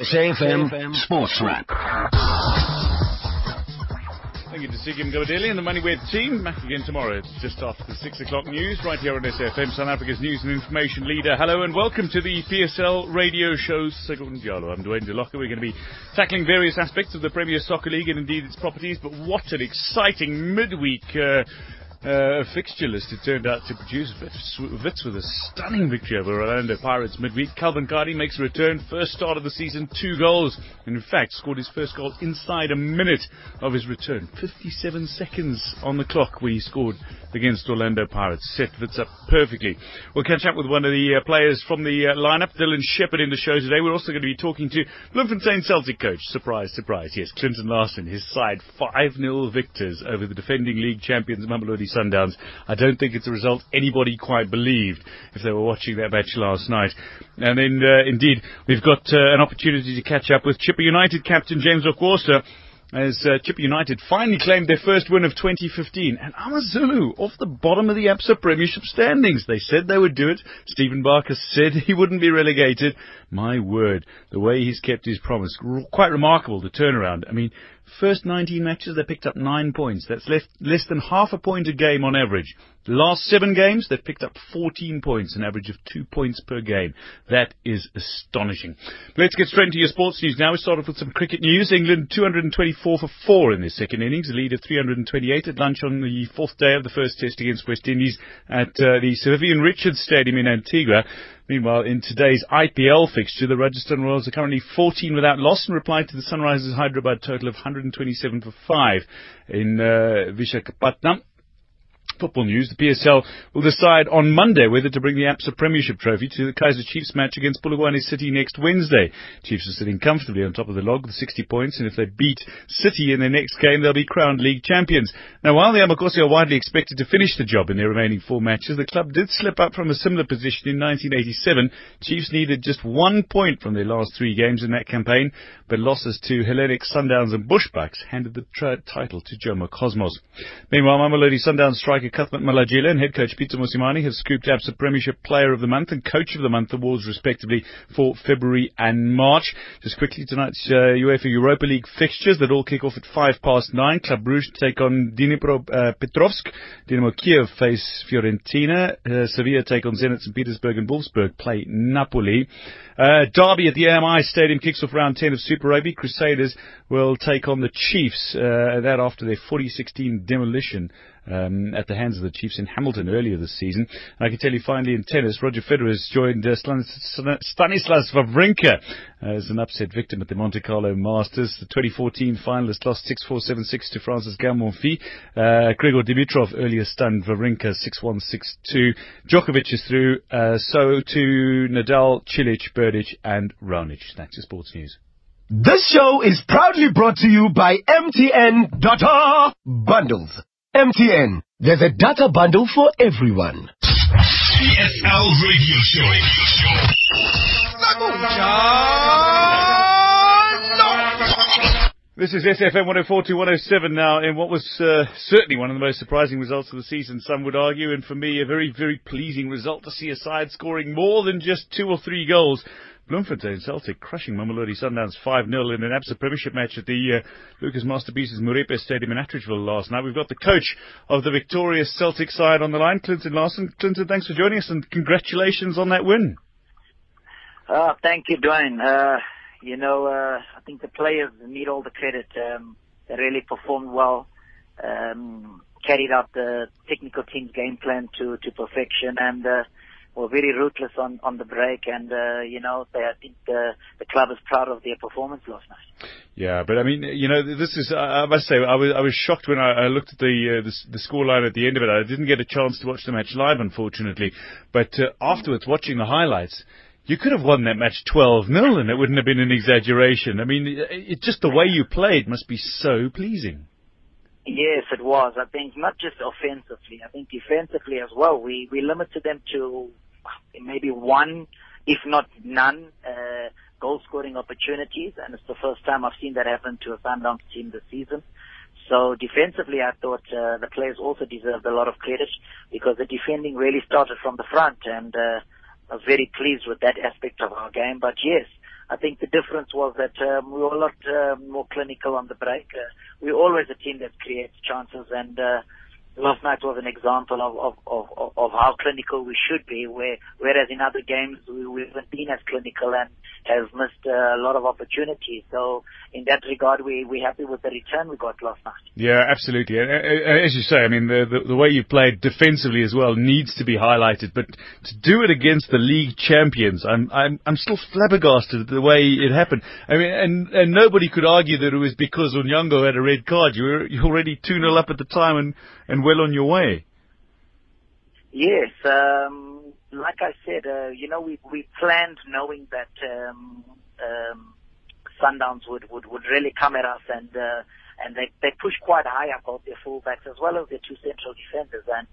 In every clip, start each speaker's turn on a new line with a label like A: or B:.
A: SAFM Sports Wrap.
B: Thank you to Sigim Gabadeli and the MoneyWeb team. Back again tomorrow, it's just after the 6 o'clock news, right here on SFM, South Africa's news and information leader. Hello and welcome to the PSL radio show, Segun Diallo. I'm Dwayne DeLocca. We're going to be tackling various aspects of the Premier Soccer League and indeed its properties, but what an exciting midweek uh, uh, fixture list it turned out to produce. Wits with a stunning victory over Orlando Pirates midweek. Calvin Kadi makes a return, first start of the season, two goals, and in fact scored his first goal inside a minute of his return. 57 seconds on the clock when he scored against Orlando Pirates. Set Wits up perfectly. We'll catch up with one of the uh, players from the uh, lineup, Dillon Sheppard, in the show today. We're also going to be talking to Bloemfontein Celtic coach. Surprise, surprise. Yes, Clinton Larsen, his side 5-0 victors over the defending league champions Mamelodi Sundowns. I don't think it's a result anybody quite believed if they were watching that match last night. And then, uh, indeed, we've got uh, an opportunity to catch up with Chippa United captain James Okwuosa as uh, Chippa United finally claimed their first win of 2015. And AmaZulu off the bottom of the ABSA Premiership standings. They said they would do it. Stephen Barker said he wouldn't be relegated. My word, the way he's kept his promise. Quite remarkable, the turnaround. I mean, First 19 matches, they picked up 9 points. That's less, less than half a point a game on average. The last 7 games, they've picked up 14 points, an average of 2 points per game. That is astonishing. Let's get straight into your sports news now. We start off with some cricket news. England 224 for 4 in their second innings, a lead of 328 at lunch on the fourth day of the first test against West Indies at uh, the Sir Vivian Richards Stadium in Antigua. Meanwhile, in today's IPL fixture, the Rajasthan Royals are currently 14 without loss and reply to the Sunrisers Hyderabad total of 127 for 5 in uh, Vishakhapatnam football news, the PSL will decide on Monday whether to bring the ABSA Premiership trophy to the Kaizer Chiefs match against Polokwane City next Wednesday. Chiefs are sitting comfortably on top of the log with 60 points, and if they beat City in their next game, they'll be crowned league champions. Now, while the Amakhosi are widely expected to finish the job in their remaining four matches, the club did slip up from a similar position in 1987. Chiefs needed just one point from their last three games in that campaign, but losses to Hellenic Sundowns and Bushbucks handed the title to Jomo Cosmos. Meanwhile, Mamelodi Sundowns striker Cuthbert Malajila and head coach Pitso Mosimane have scooped ABSA Premiership Player of the Month and Coach of the Month awards respectively for February and March. Just quickly, tonight's uh, UEFA Europa League fixtures that all kick off at 5 past 9. Club Brugge take on Dnipro uh, Petrovsk. Dynamo Kiev face Fiorentina. Uh, Sevilla take on Zenit St. Petersburg and Wolfsburg play Napoli. Uh, Derby at the AMI Stadium kicks off round 10 of Super Rugby. Crusaders will take on the Chiefs, uh, that after their 40-16 demolition um, at the hands of the Chiefs in Hamilton earlier this season. And I can tell you finally in tennis, Roger Federer has joined uh, Stanislas Wawrinka as an upset victim at the Monte Carlo Masters. The 2014 finalist lost 6-4, 7-6 to France's Gael Monfils. Uh, Grigor Dimitrov earlier stunned Wawrinka 6-1, 6-2. Djokovic is through, uh, so to Nadal, Cilic, Berdych and Raonic. That's your sports news.
C: This show is proudly brought to you by MTN Bundles. MTN, there's a data bundle for everyone.
A: PSL Radio Show. Radio
B: show. This is SFM 104 to 107 now in what was uh, certainly one of the most surprising results of the season, some would argue, and for me a very, very pleasing result to see a side scoring more than just two or three goals Bloemfontein Celtic crushing Mamelodi Sundowns 5-0 in an ABSA Premiership match at the uh, Lucas Masterpieces Moripe Stadium in Atteridgeville last night. We've got the coach of the victorious Celtic side on the line, Clinton Larsen. Clinton, thanks for joining us and congratulations on that win.
D: Uh, thank you, Dwayne. Uh, you know, uh, I think the players need all the credit. Um, they really performed well, um, carried out the technical team's game plan to, to perfection, and uh, were very ruthless on, on the break, and uh, you know, they, I think the the club is proud of their performance last night.
B: Yeah, but I mean, you know, this is I must say I was I was shocked when I, I looked at the, uh, the the scoreline at the end of it. I didn't get a chance to watch the match live, unfortunately, but uh, afterwards, watching the highlights. You could have won that match 12 0 and it wouldn't have been an exaggeration. I mean, it, it, just the way you played must be so pleasing.
D: Yes, it was. I think not just offensively. I think defensively as well. We we limited them to maybe one, if not none, uh, goal scoring opportunities, and it's the first time I've seen that happen to a Sundowns team this season. So defensively, I thought uh, the players also deserved a lot of credit because the defending really started from the front, and uh, I was very pleased with that aspect of our game. But yes, I think the difference was that um, we were a lot uh, more clinical on the break. Uh, we're always a team that creates chances, and uh, last night was an example of, of, of, of how clinical we should be, where, whereas in other games we, we haven't been as clinical and have missed a lot of opportunities. So in that regard, we, we're happy with the return we got last night.
B: Yeah, absolutely. As you say, I mean, the, the, the way you played defensively as well needs to be highlighted, but to do it against the league champions, I'm, I'm, I'm still flabbergasted at the way it happened. I mean, and, and nobody could argue that it was because Onyango had a red card. You were you already 2-0 up at the time and, and well on your way.
D: Yes, um, like I said, uh, you know, we we planned knowing that um, um, Sundowns would, would would really come at us, and uh, and they they push quite high up both their fullbacks as well as their two central defenders, and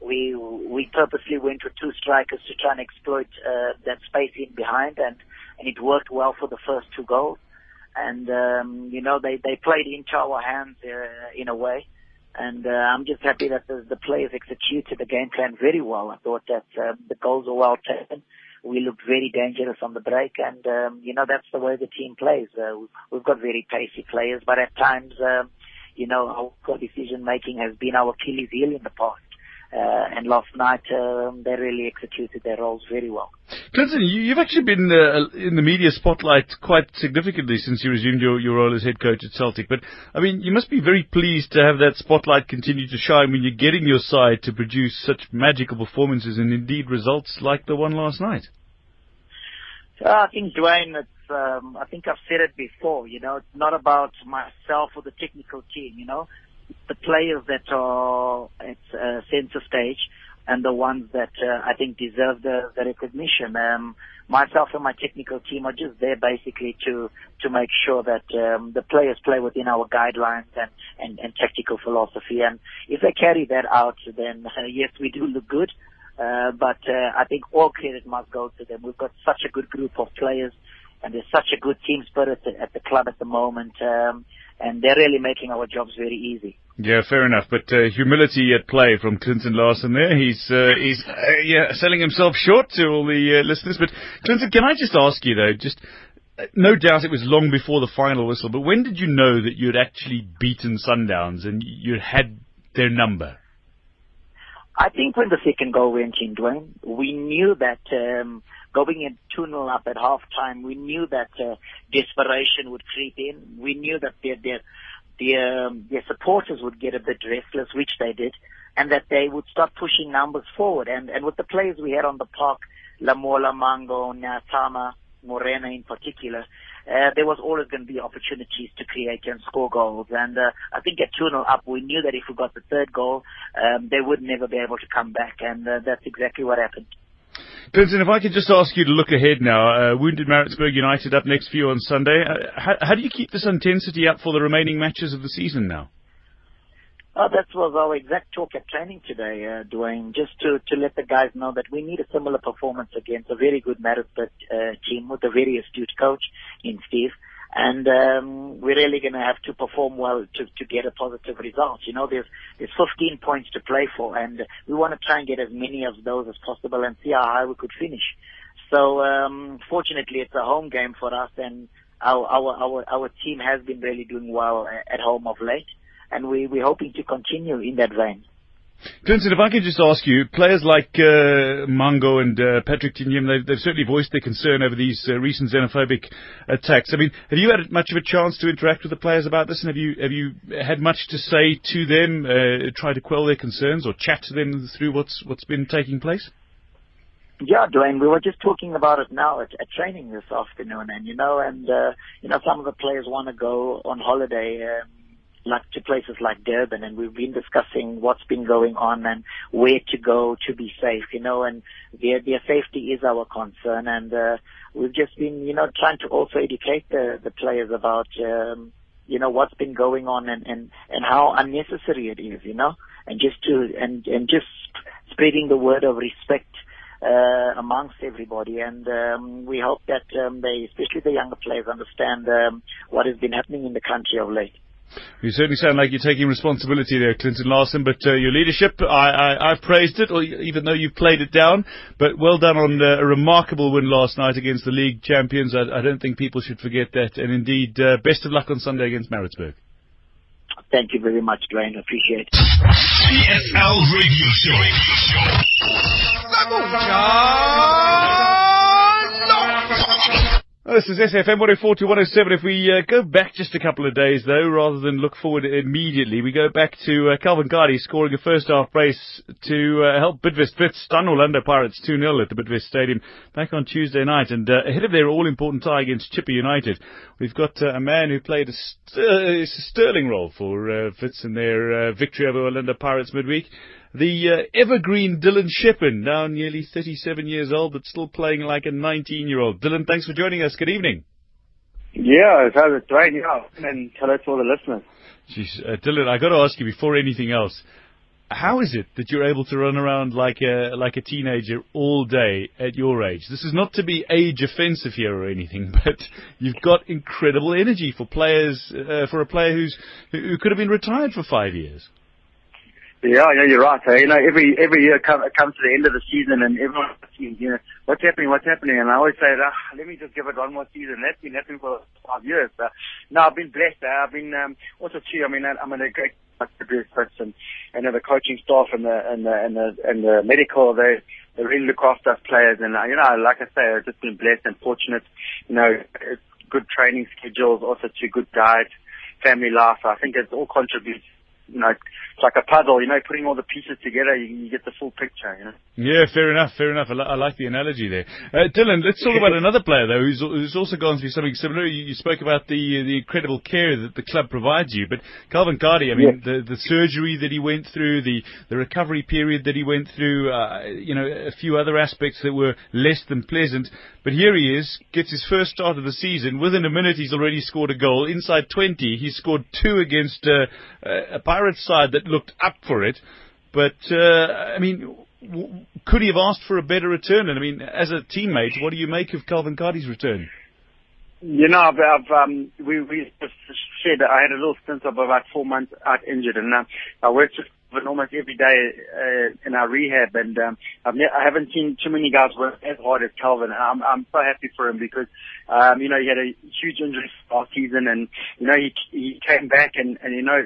D: we we purposely went with two strikers to try and exploit uh, that space in behind, and and it worked well for the first two goals, and um, you know they they played into our hands uh, in a way. And uh, I'm just happy that the, the players executed the game plan very well. I thought that uh, the goals were well taken. We looked very dangerous on the break, and um, you know that's the way the team plays. Uh, we've got very pacey players, but at times, um, you know, our decision making has been our Achilles heel in the past. Uh, and last night um, they really executed their roles very well.
B: Clinton, you, have actually been uh, in the media spotlight quite significantly since you resumed your, your role as head coach at Celtic. But I mean, you must be very pleased to have that spotlight continue to shine when you're getting your side to produce such magical performances and indeed results like the one last night.
D: I think Dwayne, it's, um, I think I've said it before. You know, it's not about myself or the technical team. You know, the players that are at uh, center stage and the ones that uh, I think deserve the, the recognition. Um, myself and my technical team are just there basically to to make sure that um, the players play within our guidelines and, and, and tactical philosophy. And if they carry that out, then uh, yes, we do look good. Uh, but uh, I think all credit must go to them. We've got such a good group of players, and there's such a good team spirit at, the club at the moment. Um, and they're really making our jobs very easy.
B: Yeah, fair enough. But uh, humility at play from Clinton Larsen there. He's uh, he's uh, yeah selling himself short to all the uh, listeners. But Clinton, can I just ask you though, just uh, no doubt it was long before the final whistle, but when did you know that you'd actually beaten Sundowns and you had their number?
D: I think when the second goal went in, Dwayne, we knew that um, going in 2-0 up at half time, we knew that uh, desperation would creep in. We knew that their, their, their, their supporters would get a bit restless, which they did, and that they would start pushing numbers forward. And, and with the players we had on the park, Lamola, Mhango, Nyatama, Morena in particular, uh, there was always going to be opportunities to create and score goals. And uh, I think at 2-0 up, we knew that if we got the third goal, um, they would never be able to come back. And uh, that's exactly what happened.
B: Vincent, if I could just ask you to look ahead now. Uh, wounded Maritzburg United up next for you on Sunday. Uh, how, how, do you keep this intensity up for the remaining matches of the season now?
D: Oh, that was our exact talk at training today, uh, Dwayne, just to, to let the guys know that we need a similar performance against a very good Maritzburg uh, team with a very astute coach in Steve and um, we're really going to have to perform well to, to get a positive result. You know, there's there's 15 points to play for, and we want to try and get as many of those as possible and see how high we could finish. So, um, fortunately, it's a home game for us, and our our our our team has been really doing well at home of late, and we we're hoping to continue in that vein.
B: Vincent, if I could just ask you, players like uh, Mhango and uh, Patrick Tignyemb, they've, they've, certainly voiced their concern over these uh, recent xenophobic attacks. I mean, have you had much of a chance to interact with the players about this, and have you have you had much to say to them, uh, try to quell their concerns, or chat to them through what's what's been taking place?
D: Yeah, Dwayne, we were just talking about it now at, at training this afternoon, and you know, and uh, you know, some of the players want to go on holiday. Um, like to places like Durban and we've been discussing what's been going on and where to go to be safe, you know, and their their safety is our concern and uh, we've just been, you know, trying to also educate the, the players about um, you know, what's been going on and, and, and how unnecessary it is, you know, and just to and, and just spreading the word of respect uh, amongst everybody. And um, we hope that um, they, especially the younger players, understand um, what has been happening in the country of late.
B: You certainly sound like you're taking responsibility there, Clinton Larsen, but uh, your leadership, I, I, have praised it, or even though you've played it down. But well done on uh, a remarkable win last night against the league champions. I, I don't think people should forget that. And indeed, uh, best of luck on Sunday against Maritzburg.
D: Thank you very much, Dwayne. Appreciate it.
A: PSL Radio Show.
B: Oh, this is SFM 104 to 107. If we uh, go back just a couple of days, though, rather than look forward immediately, we go back to uh, Calvin Kadi scoring a first half brace to uh, help Bidvest Wits stun Orlando Pirates 2-0 at the Bidvest Stadium back on Tuesday night. And uh, ahead of their all-important tie against Chippa United, we've got uh, a man who played a, st- a sterling role for uh, Wits in their uh, victory over Orlando Pirates midweek the uh, evergreen Dillon Sheppard, now nearly 37 years old, but still playing like a 19 year old. Dillon, thanks for joining us. Good evening.
E: Yeah, how's it going? Yeah, and hello to all the listeners.
B: Jeez, uh, Dillon, I got to ask you before anything else. How is it that you're able to run around like a like a teenager all day at your age? This is not to be age offensive here or anything, but you've got incredible energy for players uh, for a player who's who could have been retired for five years.
E: Yeah, yeah, you're right. Hey, you know, every every year come, comes to the end of the season, and everyone asks me, you know, what's happening, what's happening, and I always say, ah, let me just give it one more season. That's been happening for five years. Uh, no, I've been blessed. Uh, I've been um, also too. I mean, I'm in a great person, and the coaching staff and the and the and the, and the medical they they really look after players, and you know, like I say, I've just been blessed and fortunate. You know, good training schedules, also to good diet, family life. I think it all contributes you know, it's like a puzzle, you know, putting all the pieces together, you, you get the full picture, you know.
B: Yeah, fair enough, fair enough. I, li- I like the analogy there. Uh, Dillon, let's talk about another player though, who's, who's also gone through something similar. You, you spoke about the the incredible care that the club provides you, but Calvin Kadi, I mean, yeah. the the surgery that he went through, the the recovery period that he went through, uh, you know, a few other aspects that were less than pleasant. But here he is, gets his first start of the season. Within a minute, he's already scored a goal. Inside 20, he scored two against uh, a Pirates side that looked up for it. But uh, I mean, w- could he have asked for a better return? And I mean, as a teammate, what do you make of Calvin Kadi's return?
E: You know, I've, I've um, we we said that I had a little stint of about four months out injured, and uh, I worked with almost every day uh, in our rehab, and um, I've ne- I haven't seen too many guys work as hard as Calvin. I'm I'm so happy for him because um, you know he had a huge injury last season, and you know he he came back, and and you know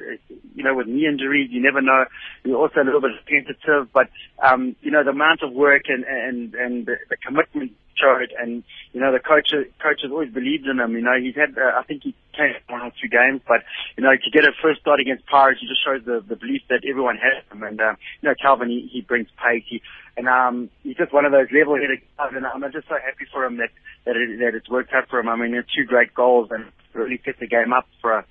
E: you know with knee injuries you never know. You're also a little bit tentative, but um, you know the amount of work and and and the, the commitment showed, and you know the coach coach has always believed in him. You know he's had uh, I think he came one or two games, but you know to get a first start against Pirates, he just shows the the belief that everyone has him. And uh, you know Calvin he, he brings pace, he, and um he's just one of those level-headed guys, and I'm just so happy for him that that it, that it's worked out for him. I mean, two great goals and really set the game up for us.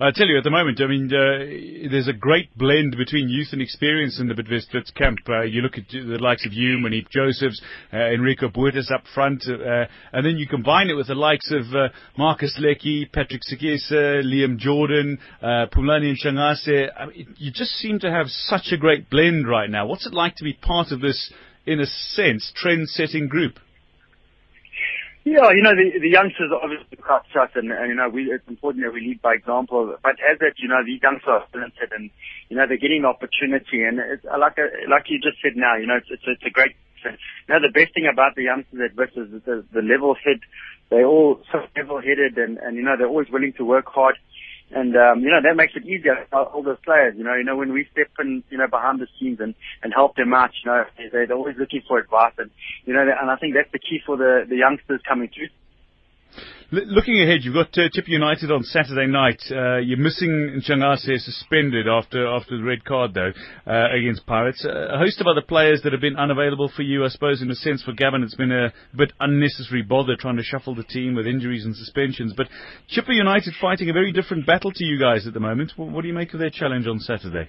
B: I tell you, at the moment, I mean, uh, there's a great blend between youth and experience in the Bidvest camp. Uh, you look at the likes of you, Moeneeb Josephs, uh, Enrico Buertas up front, uh, and then you combine it with the likes of uh, Marcus Lecky, Patrick Sigesa, Liam Jordan, uh, Phumlani Ntshangase. I mean, you just seem to have such a great blend right now. What's it like to be part of this, in a sense, trend-setting group?
E: Yeah, you know, the, the youngsters are obviously quite shut and, and, you know, we, it's important that we lead by example. But as that, you know, these youngsters are talented and, you know, they're getting opportunity. And it's, like, like you just said now, you know, it's, it's, it's a great, you know, the best thing about the youngsters at Wits is the, the level head. They're all so level headed and, and, you know, they're always willing to work hard. And um, you know that makes it easier for all those players. You know, you know when we step in, you know, behind the scenes and and help them out. You know, they're always looking for advice, and you know, and I think that's the key for the the youngsters coming through
B: looking ahead, you've got uh, Chippa United on Saturday night. Uh, you're missing Ntshangase suspended after after the red card though uh, against Pirates. Uh, a host of other players that have been unavailable for you, I suppose, in a sense for Gavin, it's been a bit unnecessary bother trying to shuffle the team with injuries and suspensions. But Chippa United fighting a very different battle to you guys at the moment. What, what do you make of their challenge on Saturday?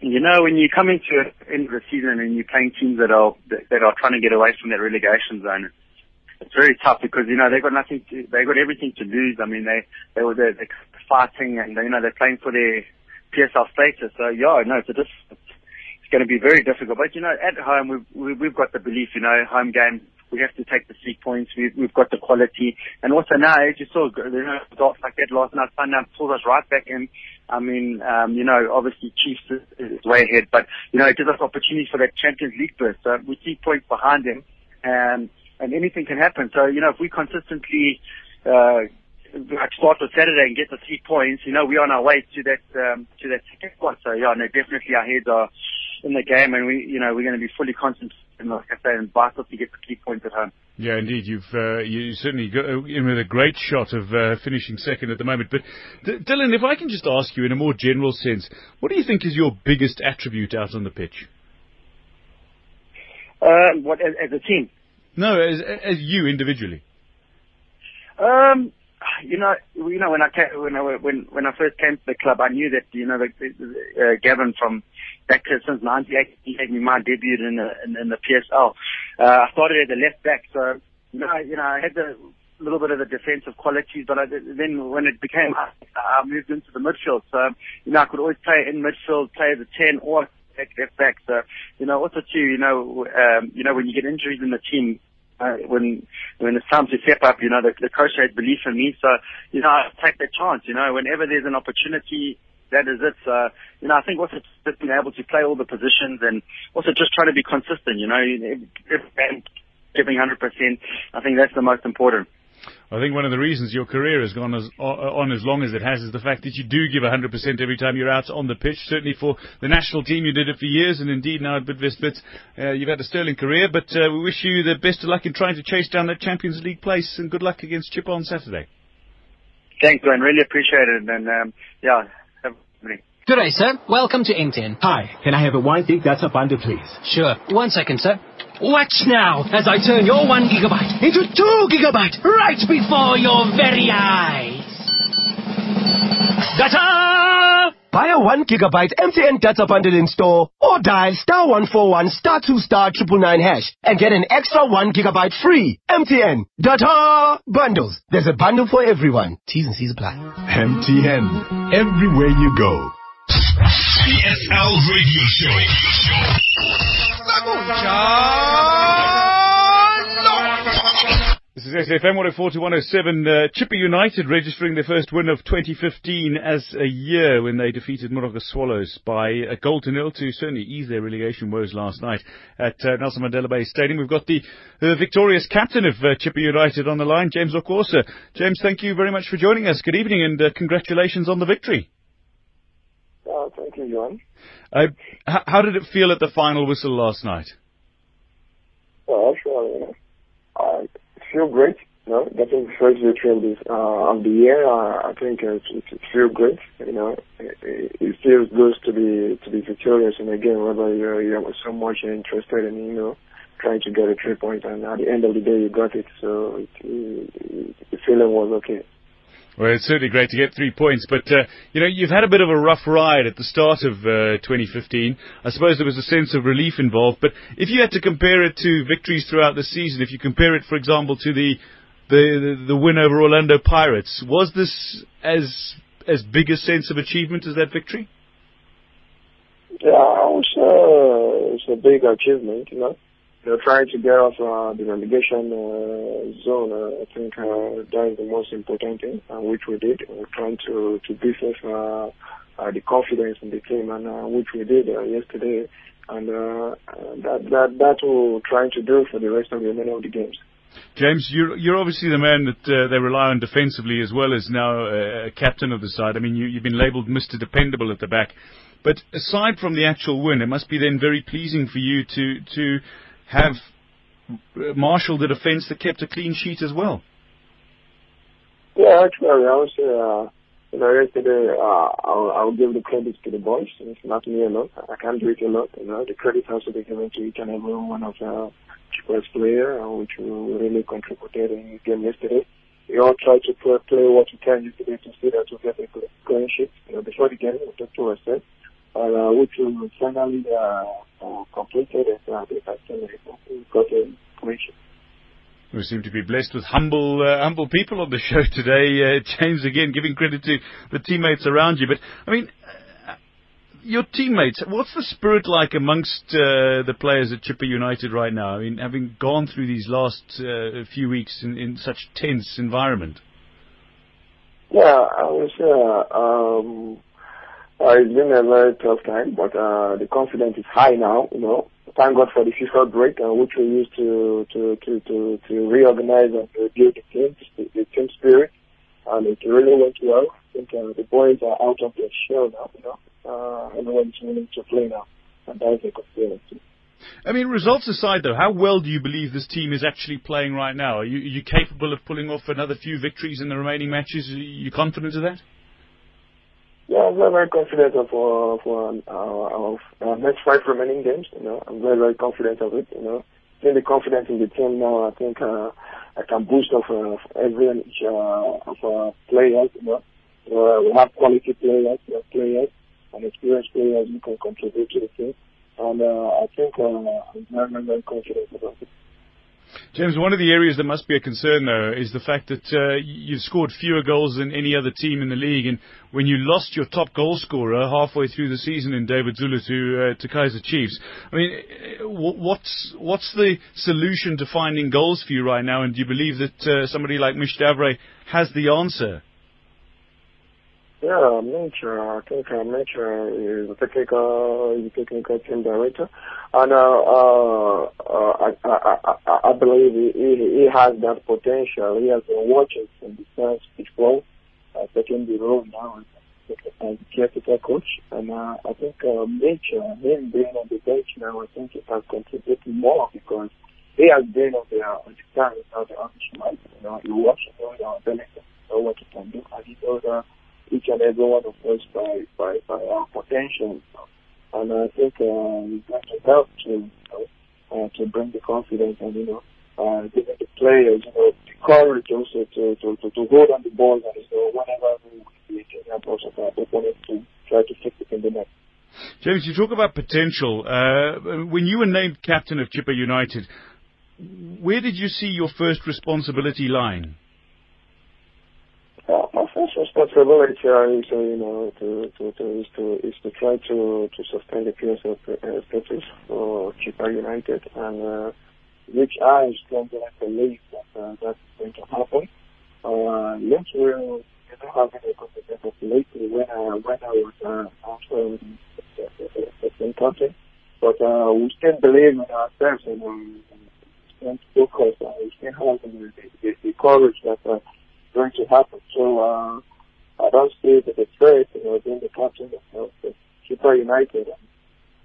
E: You know, when you come into the end of the season and you're playing teams that are that are trying to get away from that relegation zone, it's very tough because you know they've got nothing to, they've got everything to lose. I mean, they they were they're, they're fighting and you know they're playing for their PSL status. So yeah, no, it's a it's going to be very difficult. But you know, at home we've we've got the belief, you know, home game we have to take the three points. We've, we've got the quality. And also now, as you saw, you know, results like that last night, Sundown pulled us right back in. I mean, um, you know, obviously Chiefs is, is way ahead, but, you know, it gives us opportunity for that Champions League berth. So we three points behind them, and, and anything can happen. So, you know, if we consistently, uh, like start with Saturday and get the three points, you know, we're on our way to that, um, to that second spot. So yeah, no, definitely our heads are in the game and we, you know, we're going to be fully concentrated, and like I say, and vital to get the three points at home.
B: Yeah, indeed. You've uh, you certainly got in with a great shot of uh, finishing second at the moment. But D- Dillon, if I can just ask you in a more general sense, what do you think is your biggest attribute out on the pitch?
E: Uh, what as, as a team?
B: No, as as you individually.
E: Um, you know, you know when I came, when I when when I first came to the club, I knew that you know the, uh, Gavin from back since '98 he gave me my debut in the in, in the PSL. Uh, I started at the left back, so you know, you know I had the little bit of the defensive qualities, but I, then when it became, I, I moved into the midfield. So you know I could always play in midfield, play as a ten or back. So you know also too, you know, um, you know when you get injuries in the team, uh, when when it's time to step up, you know, the, the coach had belief in me. So, you know, I take that chance. You know, whenever there's an opportunity, that is it. So, you know, I think also just being able to play all the positions and also just trying to be consistent. You know, if, giving 100%, I think that's the most important.
B: I think one of the reasons your career has gone as, on as long as it has is the fact that you do give 100% every time you're out on the pitch. Certainly for the national team, you did it for years, and indeed now at Bidvest uh, you've had a sterling career. But uh, we wish you the best of luck in trying to chase down that Champions League place, and good luck against Chippa on Saturday.
E: Thanks, Glenn. Really appreciate it, and um, yeah, have a
F: Good day, sir. Welcome to MTN.
C: Hi, can I have a one That's data bundle, please?
F: Sure. One second, sir. Watch now as I turn your one gigabyte into two gigabyte right before your very eyes. Data!
C: Buy a one gigabyte MTN data bundle in store or dial star one four one star two star triple nine hash and get an extra one gigabyte free. MTN data bundles. There's a bundle for everyone. T's and C's apply.
A: MTN. Everywhere you go. PSL Radio Show.
B: This is SFM 104 to 107. Uh, Chippa United registering their first win of 2015 as a year when they defeated Moroka Swallows by a goal to nil to certainly ease their relegation woes last night at uh, Nelson Mandela Bay Stadium. We've got the uh, victorious captain of uh, Chippa United on the line, James Okwuosa. James, thank you very much for joining us. Good evening and uh, congratulations on the victory.
G: Uh, thank you, John.
B: Uh, h- how did it feel at the final whistle last night?
G: Well, actually, you know, I feel great. You know, getting the first victory of, this, uh, of the year, uh, I think uh, it, it feels great. You know, it, it feels good to be to be victorious in a game whether you're, you're so much interested in, you know, trying to get a three point, and at the end of the day, you got it. So it, it, the feeling was okay.
B: Well, it's certainly great to get three points, but uh, you know you've had a bit of a rough ride at the start of uh, 2015. I suppose there was a sense of relief involved, but if you had to compare it to victories throughout the season, if you compare it, for example, to the the the, win over Orlando Pirates, was this as as big a sense of achievement as that victory?
G: Yeah, it was, uh, it's a big achievement, you know know, trying to get off uh, the relegation uh, zone, uh, I think uh, that is the most important thing, uh, which we did. We're trying to to beef uh, uh, the confidence in the team, and uh, which we did uh, yesterday, and uh, that that that's what we're trying to do for the rest of the remainder of the games.
B: James, you're you're obviously the man that uh, they rely on defensively as well as now uh, captain of the side. I mean, you, you've been labelled Mr. Dependable at the back. But aside from the actual win, it must be then very pleasing for you to to have marshalled a defence that kept a clean sheet as well.
G: Yeah, actually, I would say, uh, you know, yesterday, uh, I'll, I'll give the credit to the boys. It's not me alone. I can't do it alone. You know, the credit has to be given to each and every one of the first player, uh, which really contributed in the game yesterday. We all tried to play, play what we can yesterday to see that we get a clean sheet. You know, before the game, we took two ourselves, uh, which we finally uh, uh, completed and uh, they got a clean sheet.
B: We seem to be blessed with humble, uh, humble people on the show today. Uh, James, again, giving credit to the teammates around you. But I mean, uh, your teammates, what's the spirit like amongst uh, the players at Chippa United right now? I mean, having gone through these last uh, few weeks in, in such tense environment.
G: Yeah, I was. Uh, um, uh, it's been a very tough time, but uh, the confidence is high now. You know, thank God for the FIFA break, uh, which we used to to to to, to reorganize and rebuild the team, the team spirit, and it really went well. I think uh, the boys are out of their shell now. You know, uh, everyone's willing to play now, and that's a good feeling. Too.
B: I mean, results aside, though, how well do you believe this team is actually playing right now? Are you, are you capable of pulling off another few victories in the remaining matches? Are you confident of that?
G: Yeah, I'm very, very confident of uh, for our, our next five remaining games. You know, I'm very, very confident of it. You know, I the confidence in the team now. I think uh, I can boost off uh, every uh, of our players. You know, uh, we have quality players, have players, and experienced players who can contribute to the team. And uh, I think uh, I'm very, very confident about it.
B: James, one of the areas that must be a concern, though, is the fact that uh, you've scored fewer goals than any other team in the league. And when you lost your top goal scorer halfway through the season in David Zulu to, uh, to Kaizer Chiefs, I mean, uh, what's what's the solution to finding goals for you right now? And do you believe that uh, somebody like Mich d'Avray has the answer?
G: Yeah, uh, I think uh, uh, is a technical, a technical team director, and uh, uh, uh, I, I, I, I believe he, he has that potential. He has been watching from the first before, uh, taking the role now as caretaker coach, and uh, I think uh, uh, him being on the bench now, I think he has contributed more because he has been on the on the stand, not the official. You know, he watches all the benefits, know what he can do, and he knows. Uh, each and every one of us by by, by our potential. And I think uh, we got to help to know, uh, to bring the confidence and you know uh, giving the players you know the courage also to to, to, to hold on the ball and you know whenever we we help also our opponents to try to fix it in the net.
B: James, you talk about potential. Uh, when you were named captain of Chippa United, where did you see your first responsibility lying?
G: Uh, first responsibility is, uh, you know, to, to, to, is to is to try to to sustain the PSL uh, status for Chippa United, and uh, which I strongly believe that uh, that's going to happen. Uh, yes, we don't have any confidence of lately when I when I was uh, the same country, but uh, we still believe in ourselves and um, still focus and we still have the, the, the courage that. Uh, going to happen. Uh, I don't see the threat, you know, being the captain of the Chippa United. And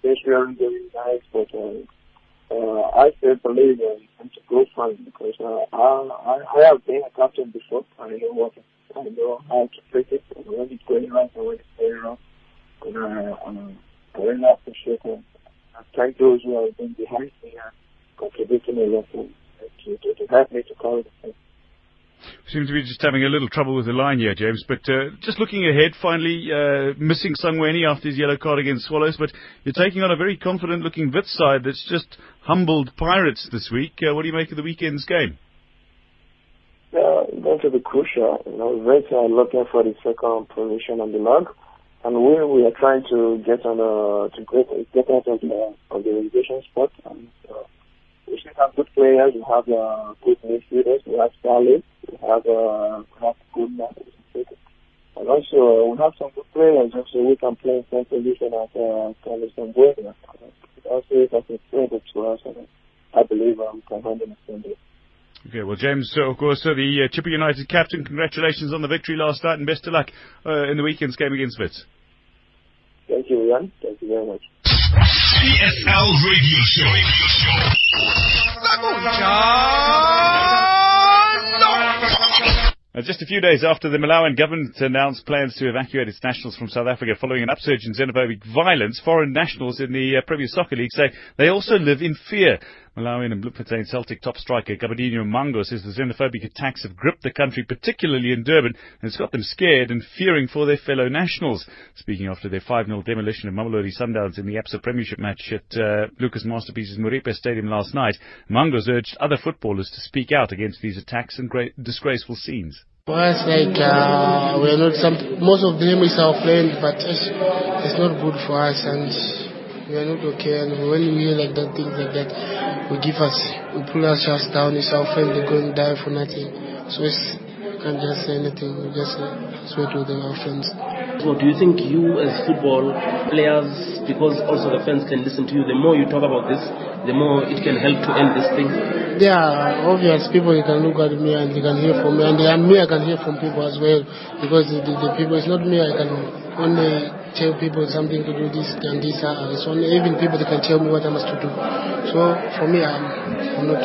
G: yes, we aren't doing nice, but uh, uh, I still believe uh, it's a good fun because uh, I, I have been a captain before. I know what I know how to play it and when it's going right and when it's going wrong. And uh, um, I really appreciate it. I thank those who have been behind me and contributing a lot to, to, to, to help me to carry the thing.
B: Seem to be just having a little trouble with the line here, James. But uh, just looking ahead, finally uh, missing Sangweni after his yellow card against Swallows, but you're taking on a very confident-looking Wits side that's just humbled Pirates this week. Uh, what do you make of the weekend's game?
G: Yeah, going to be crucial. You know, Wits are looking for the second position on the log, and we we are trying to get on the to get get out of the of the relegation spot. And, uh, we still have good players. We have uh, good midfielders. We have Saleh. We have uh, have good managers. And also uh, we have some good players. Also we can play in same position as uh, Carlos Zambuena. Also it has been favored to us, and I believe uh, we can handle it.
B: Okay, well, James, so of course, uh, the uh, Chippa United captain, congratulations on the victory last night and best of luck uh, in the weekend's game against Wits.
G: Thank you, Ian. Thank you very much.
A: PSL Radio Show. Radio
B: Show. Uh, just a few days after the Malawian government announced plans to evacuate its nationals from South Africa following an upsurge in xenophobic violence, foreign nationals in the uh, Premier Soccer League say they also live in fear. Malawian and Bloemfontein Celtic top striker Gabadinho Mhango says the xenophobic attacks have gripped the country, particularly in Durban, and it's got them scared and fearing for their fellow nationals. Speaking after their 5-0 demolition of Mamelodi Sundowns in the Absa Premiership match at uh, Lucas Masterpiece's Moripe Stadium last night, Mhango's urged other footballers to speak out against these attacks and great, disgraceful scenes.
H: Like uh, we are not some. Most of them is our friend, but it's, it's not good for us, and we are not okay. And when we hear like that, things like that, we give us, we pull us just down. It's our friend. They go and die for nothing. So it's can't just say anything. We just swear to the, our friends.
F: So do you think you as football players, because also the fans can listen to you, the more you talk about this, the more it can help to end this thing?
H: Yeah, are obvious people you can look at me and you can hear from me, and, and me I can hear from people as well, because the, the people, it's not me, I can only tell people something to do this and this, uh, it's only even people that can tell me what I must to do. So for me, I'm, I'm not,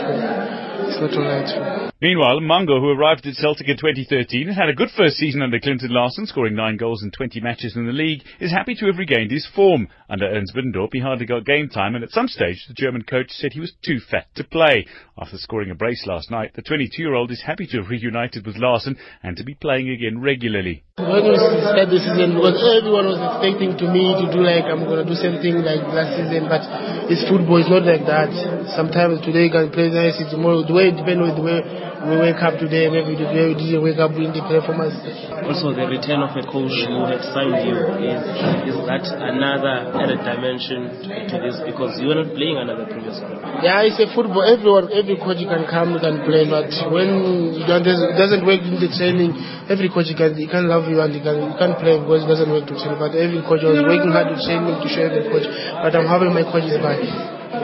H: it's not alright.
B: Meanwhile, Mhango, who arrived at Celtic in 2013 and had a good first season under Clinton Larsen, scoring nine goals in 20 matches in the league, is happy to have regained his form. Under Ernst Middendorp, he hardly got game time, and at some stage, the German coach said he was too fat to play. After scoring a brace last night, the 22-year-old is happy to have reunited with Larsen and to be playing again regularly.
H: When we started the season, because everyone was expecting to me to do like I'm going to do something like last season, but it's football, it's not like that. Sometimes today you can play nice, tomorrow, the way it depends on the way we wake up today, maybe the we didn't wake up in the performance.
F: Also, the return of a coach who had signed you, is, is that another added dimension to this? Because you were not playing under the previous coach.
H: Yeah, it's a football. Everyone, every coach can come and play, but when it doesn't work in the training, every coach can, he can love you and he can, he can play because it doesn't work to train. But every coach was working hard to train me to show every coach. But I'm having my coaches back.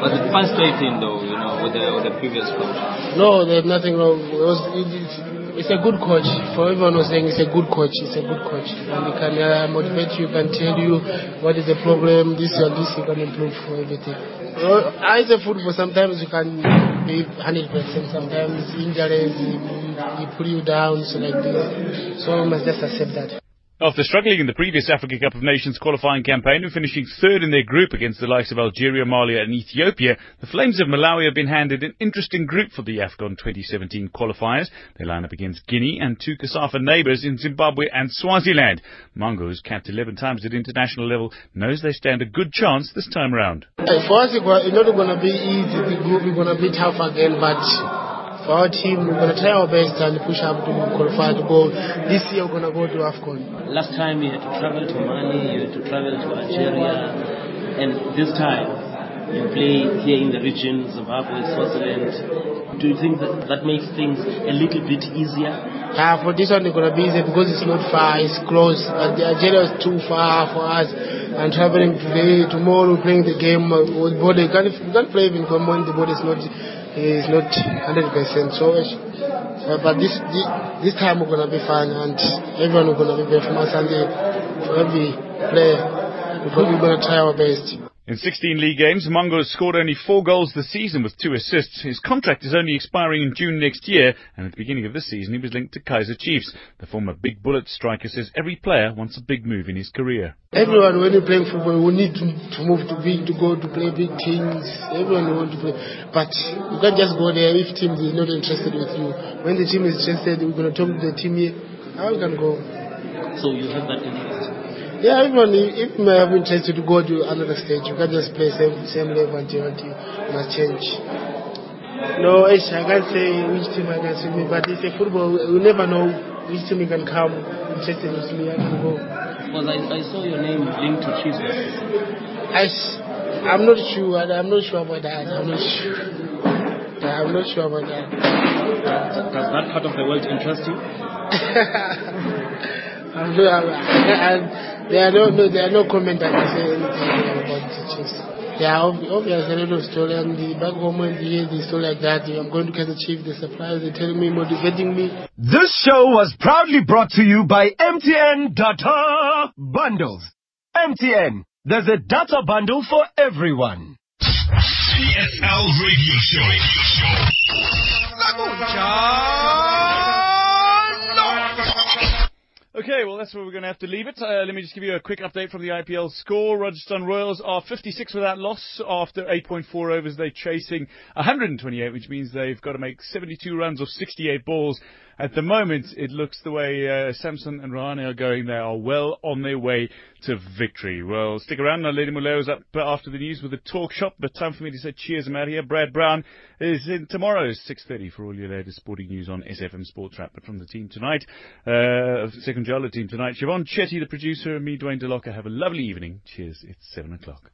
I: Was it fast thing though, you know, with the, with the previous coach?
H: No, there's nothing wrong. It was, it, it's, it's a good coach. For everyone was saying it's a good coach. It's a good coach. And he can uh, motivate you, can tell you what is the problem, this and this, you can improve for everything. Well, as a football, sometimes you can be 100%, sometimes injuries, he, he pull you down, so like this. So you must just accept that.
B: After struggling in the previous Africa Cup of Nations qualifying campaign and finishing third in their group against the likes of Algeria, Mali and Ethiopia, the Flames of Malawi have been handed an interesting group for the AFCON 2017 qualifiers. They line up against Guinea and two COSAFA neighbours in Zimbabwe and Swaziland. Mhango, who's capped 11 times at international level, knows they stand a good chance this time around.
H: For us, it's not going to be easy. The group is going to be tough again, but for our team, we're going to try our best and push up to qualify to go. This year, we're going to go to AFCON.
F: Last time you had to travel to Mali, you had to travel to Algeria, and this time you play here in the region, Zimbabwe, Swaziland. Do you think that that makes things a little bit easier?
H: Uh, for this one, it's going to be easy because it's not far, it's close. But the Algeria is too far for us. And traveling today, tomorrow, playing the game uh, with body. You can't, you can't play even when the body is not is not 100% so uh, but this, this this time we're gonna be fine and everyone is gonna be there from us and for every player we're gonna try our best.
B: In 16 league games, Mhango has scored only four goals this season with two assists. His contract is only expiring in June next year, and at the beginning of this season he was linked to Kaizer Chiefs. The former big bullet striker says every player wants a big move in his career.
H: Everyone, when you're playing football, will need to, to move to big, to go to play big teams. Everyone wants to play, but you can't just go there if team is not interested with you. When the team is interested, we're going to talk to the team here. How we can go?
F: So you have that interest?
H: Yeah, everyone, if you may have been interested to go to another stage, you can't just play same same level until until you must change. No, I can't say which team I can see me, but it's a football. We never know which team you can come interested with me. I can go.
F: Well, I, I saw your name linked to Chiefs.
H: I, I'm not sure. I'm not sure about that. I'm not sure. I'm not sure about that.
F: Does that part of the world interest you?
H: I'm not, I'm, I'm, there are no, no there are no comment I can say anything about the Chiefs. There are obviously a lot of story and the back home when you hear the story like that, I'm going to catch the chief, the suppliers, they're telling me, motivating me.
C: This show was proudly brought to you by MTN Data uh, Bundles. MTN, there's a data uh, bundle for everyone.
A: PSL Radio Show.
B: Okay, well, that's where we're going to have to leave it. Uh, let me just give you a quick update from the IPL score. Rajasthan Royals are 56 without loss after 8.4 overs. They're chasing 128, which means they've got to make 72 runs off 68 balls. At the moment, it looks the way uh, Samson and Rahane are going. They are well on their way to victory. Well, stick around. Now, Lady Muleo's up after the news with a talk shop, but time for me to say cheers. I'm out here. Brad Brown is in tomorrow's 6.30 for all your latest sporting news on SFM Sports Wrap. But from the team tonight, uh, second Jala team tonight, Siobhan Chetty, the producer, and me, Dwayne DeLocca. Have a lovely evening. Cheers. It's 7 o'clock.